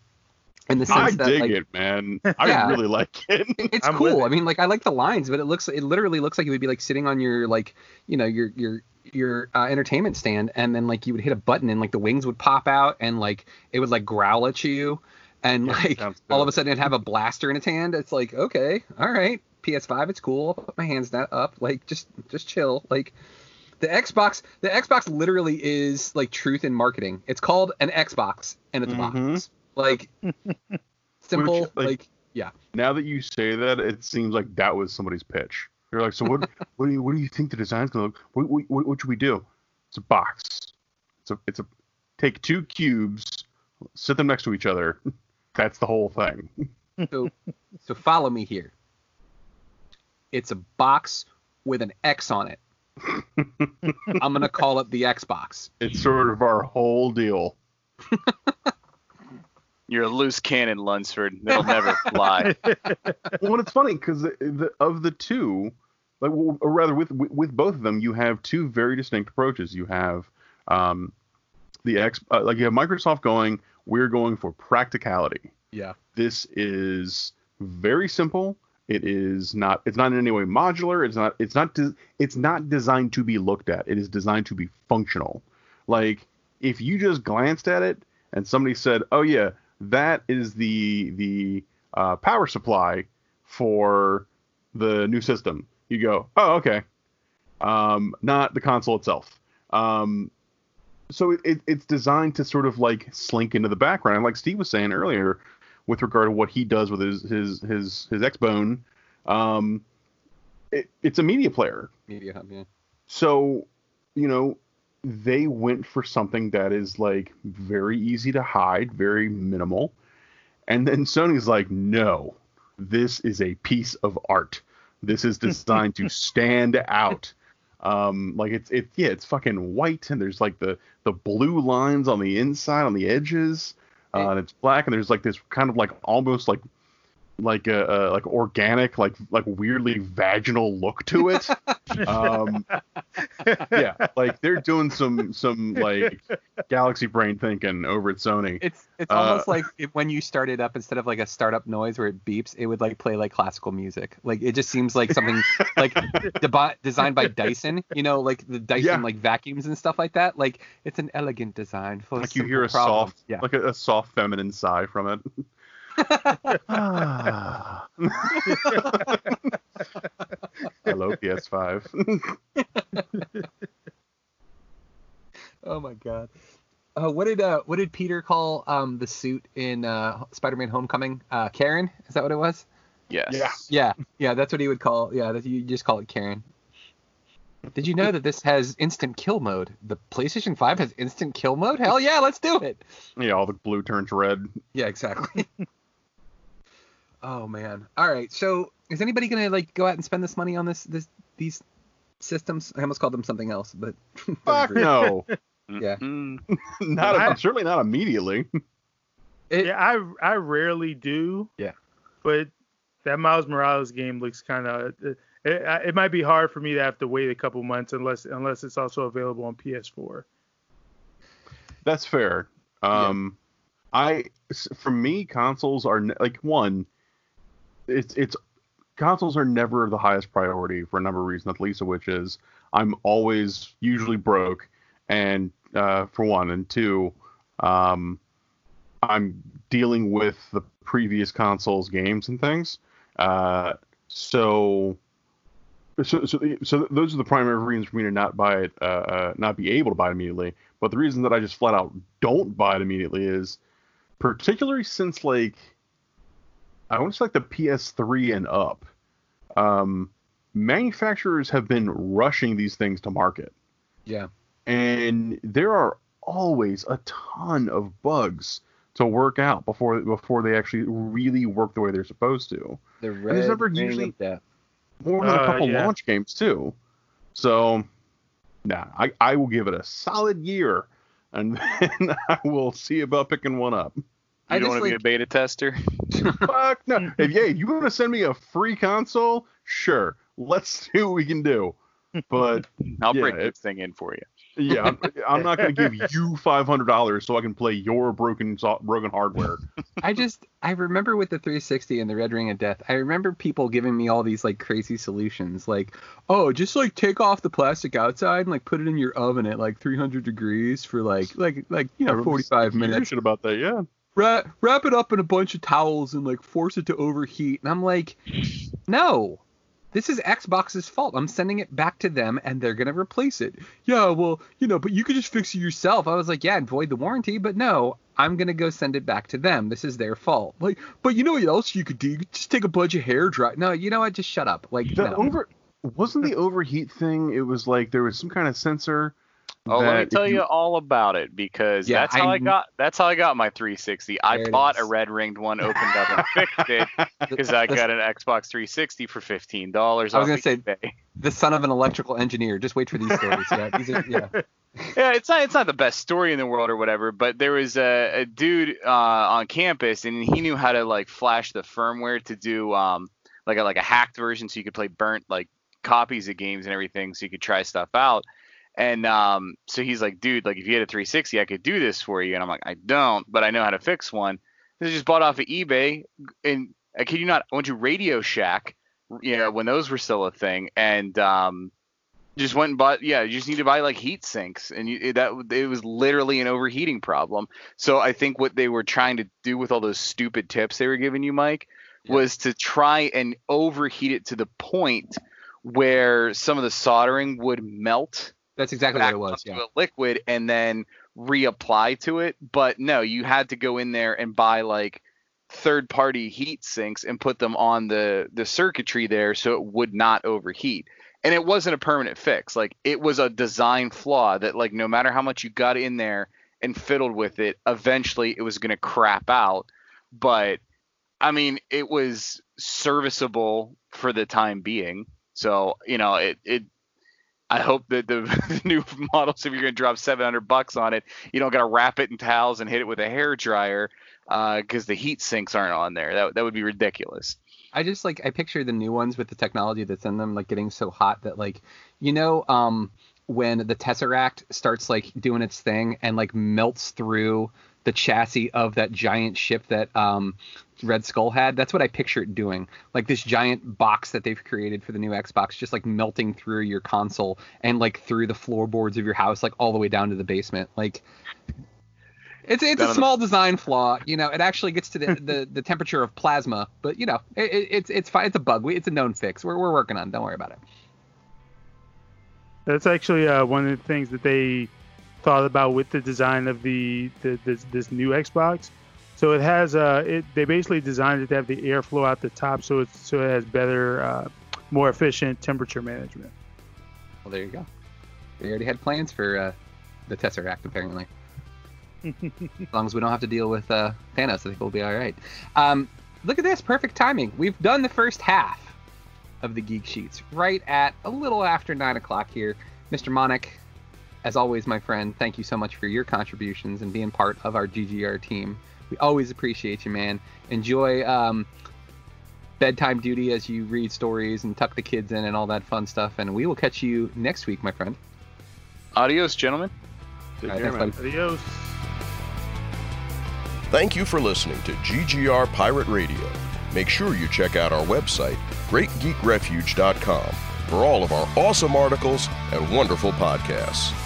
in the sense I that dig like, it, man. I Yeah. really like it. it's I'm cool. it. I mean, like I like the lines, but it looks it literally looks like you would be like sitting on your like you know your your your uh, entertainment stand, and then like you would hit a button and like the wings would pop out and like it would like growl at you, and Yeah, like all of a sudden it'd have a blaster in its hand. It's like okay, all right, PS5, it's cool. I'll put my hands that up, like just just chill, like. The Xbox, the Xbox literally is like truth in marketing. It's called an Xbox and it's a Mhm. box. Like simple, Which, like- like yeah. Now that you say that, it seems like that was somebody's pitch. You're like, so what? what do you what do you think the design's gonna look? What, what, what, what should we do? It's a box. It's a it's a take two cubes, sit them next to each other. That's the whole thing. So, so follow me here. It's a box with an X on it. I'm gonna call it the Xbox. It's sort of our whole deal. You're a loose cannon, Lunsford. It'll never fly. well, it's funny because the, the, of the two, like, or rather, with, with with both of them, you have two very distinct approaches. You have um, the X, uh, like you have Microsoft going, we're going for practicality. Yeah. This is very simple. It is not. It's not in any way modular. It's not. It's not. De- it's not designed to be looked at. It is designed to be functional. Like if you just glanced at it and somebody said, "Oh yeah, that is the the uh, power supply for the new system," you go, "Oh okay," um, not the console itself. Um, so it, it, it's designed to sort of like slink into the background, like Steve was saying earlier, with regard to what he does with his his his his Xbone. Um, it, it's a media player, Media Hub, yeah. so you know they went for something that is like very easy to hide, very minimal, and then Sony's like, no, this is a piece of art. This is designed to stand out. Um, like it's it's yeah, it's fucking white, and there's like the the blue lines on the inside on the edges, uh, and it's black, and there's like this kind of like almost like like a, a like organic like like weirdly vaginal look to it. um, yeah, like they're doing some some like galaxy brain thinking over at Sony. It's it's Uh, almost like if, when you start it up instead of like a startup noise where it beeps, it would like play like classical music. Like it just seems like something like de- designed by Dyson. You know, like the Dyson Yeah. like vacuums and stuff like that. Like it's an elegant design for like you hear a soft yeah. like a, a soft feminine sigh from it. Ah. Hello, PS5. Oh my god. Uh, what did uh what did Peter call um the suit in uh Spider-Man Homecoming? Uh Karen? Is that what it was? Yes. Yeah. Yeah. Yeah, that's what he would call. Yeah, that you just call it Karen. Did you know that this has instant kill mode? The PlayStation 5 has instant kill mode? Hell yeah, let's do it. yeah, all the blue turns red. Yeah, exactly. oh man. All right. So, is anybody going to like go out and spend this money on this this these systems? I almost called them something else, but Fuck no. Yeah. Not certainly not immediately. It- yeah, I I rarely do. Yeah. But that Miles Morales game looks kind of. It, it, it might be hard for me to have to wait a couple months unless unless it's also available on PS4. That's fair. Um, I for me, consoles are like one. It's it's consoles are never the highest priority for a number of reasons. The least of which is I'm always usually broke, and uh, for one, and two, um, I'm dealing with the previous consoles games and things. Uh, so so, so, so those are the primary reasons for me to not buy it, uh, uh, not be able to buy it immediately. But the reason that I just flat out don't buy it immediately is, particularly since like, I want to say like the PS3 and up, um, manufacturers have been rushing these things to market, Yeah. and there are always a ton of bugs to work out before before they actually really work the way they're supposed to. The there's red never ring usually- of death. more than a Uh, couple yeah. launch games too. So, nah, I, I will give it a solid year, and then I will see about picking one up. You I don't want to be a beta tester? Fuck no! If yeah, you want to send me a free console, sure, let's see what we can do. But I'll Yeah, break this thing in for you. yeah, I'm, I'm not going to give you five hundred dollars so I can play your broken broken hardware. I just I remember with the 360 and the Red Ring of Death, I remember people giving me all these like crazy solutions, like, oh, just like take off the plastic outside and like put it in your oven at like 300 degrees for like like like you know 45 minutes. Shit about that, yeah. Wrap wrap it up in a bunch of towels and like force it to overheat. And I'm like, no. This is Xbox's fault. I'm sending it back to them and they're going to replace it. Yeah, well, you know, but you could just fix it yourself. I was like, yeah, and void the warranty, but no, I'm going to go send it back to them. This is their fault. Like, but you know what else you could do? You could just take a bunch of hair dry. No, you know what? Just shut up. Like, The no. over wasn't the overheat thing. It was like there was some kind of sensor. Oh, let me tell you all about it because Yeah, that's how I I, got that's how I got my 360. I bought a red ringed one, opened up and fixed it because I got an Xbox 360 for fifteen dollars. I was gonna say- the son of an electrical engineer. Just wait for these stories. Yeah, these are, yeah. yeah, it's not it's not the best story in the world or whatever, but there was a, a dude uh, on campus and he knew how to like flash the firmware to do um like a like a hacked version so you could play burnt like copies of games and everything so you could try stuff out. And um so he's like, dude, like if you had a 360, I could do this for you. And I'm like, I don't, but I know how to fix one. This just bought off of eBay. And I kid you not, I went to Radio Shack, you know, when those were still a thing, and um just went and bought yeah you just need to buy like heat sinks. And you, that it was literally an overheating problem. So i think what they were trying to do with all those stupid tips they were giving you mike was to try and overheat it to the point where some of the soldering would melt That's exactly what it was. Yeah. a liquid and then reapply to it but no you had to go in there and buy like third party heat sinks and put them on the the circuitry there so it would not overheat and it wasn't a permanent fix like it was a design flaw that like no matter how much you got in there and fiddled with it eventually it was going to crap out but i mean it was serviceable for the time being so you know it it I hope that the, the new models, if you're gonna drop 700 bucks on it, you don't gotta wrap it in towels and hit it with a hair dryer because the heat sinks aren't on there. That that would be ridiculous. I just like I picture the new ones with the technology that's in them like getting so hot that like you know um when the Tesseract starts like doing its thing and like melts through the chassis of that giant ship that um Red Skull had. That's what I picture it doing. Like this giant box that they've created for the new Xbox just like melting through your console and like through the floorboards of your house like all the way down to the basement. Like it's it's Down a on the- small design flaw, you know. It actually gets to the, the, the temperature of plasma, but you know, it, it, it's it's fine. It's a bug. We, it's a known fix. We're we're working on. it. Don't worry about it. That's actually uh, one of the things that they thought about with the design of the, the this, this new Xbox. So it has uh, it they basically designed it to have the airflow out the top, so it's so it has better, uh, more efficient temperature management. Well, there you go. They already had plans for uh, the Tesseract, apparently. as long as we don't have to deal with uh, Thanos, I think we'll be all right. Um, look at this, perfect timing. We've done the first half of the Geek Sheets right at a little after nine o'clock here. Mr. Monic, as always, my friend, thank you so much for your contributions and being part of our GGR team. We always appreciate you, man. Enjoy um, bedtime duty as you read stories and tuck the kids in and all that fun stuff. And we will catch you next week, my friend. Adios, gentlemen. Take All right, care, thanks, man. Adios. Thank you for listening to GGR Pirate Radio. Make sure you check out our website, greatgeekrefuge.com, for all of our awesome articles and wonderful podcasts.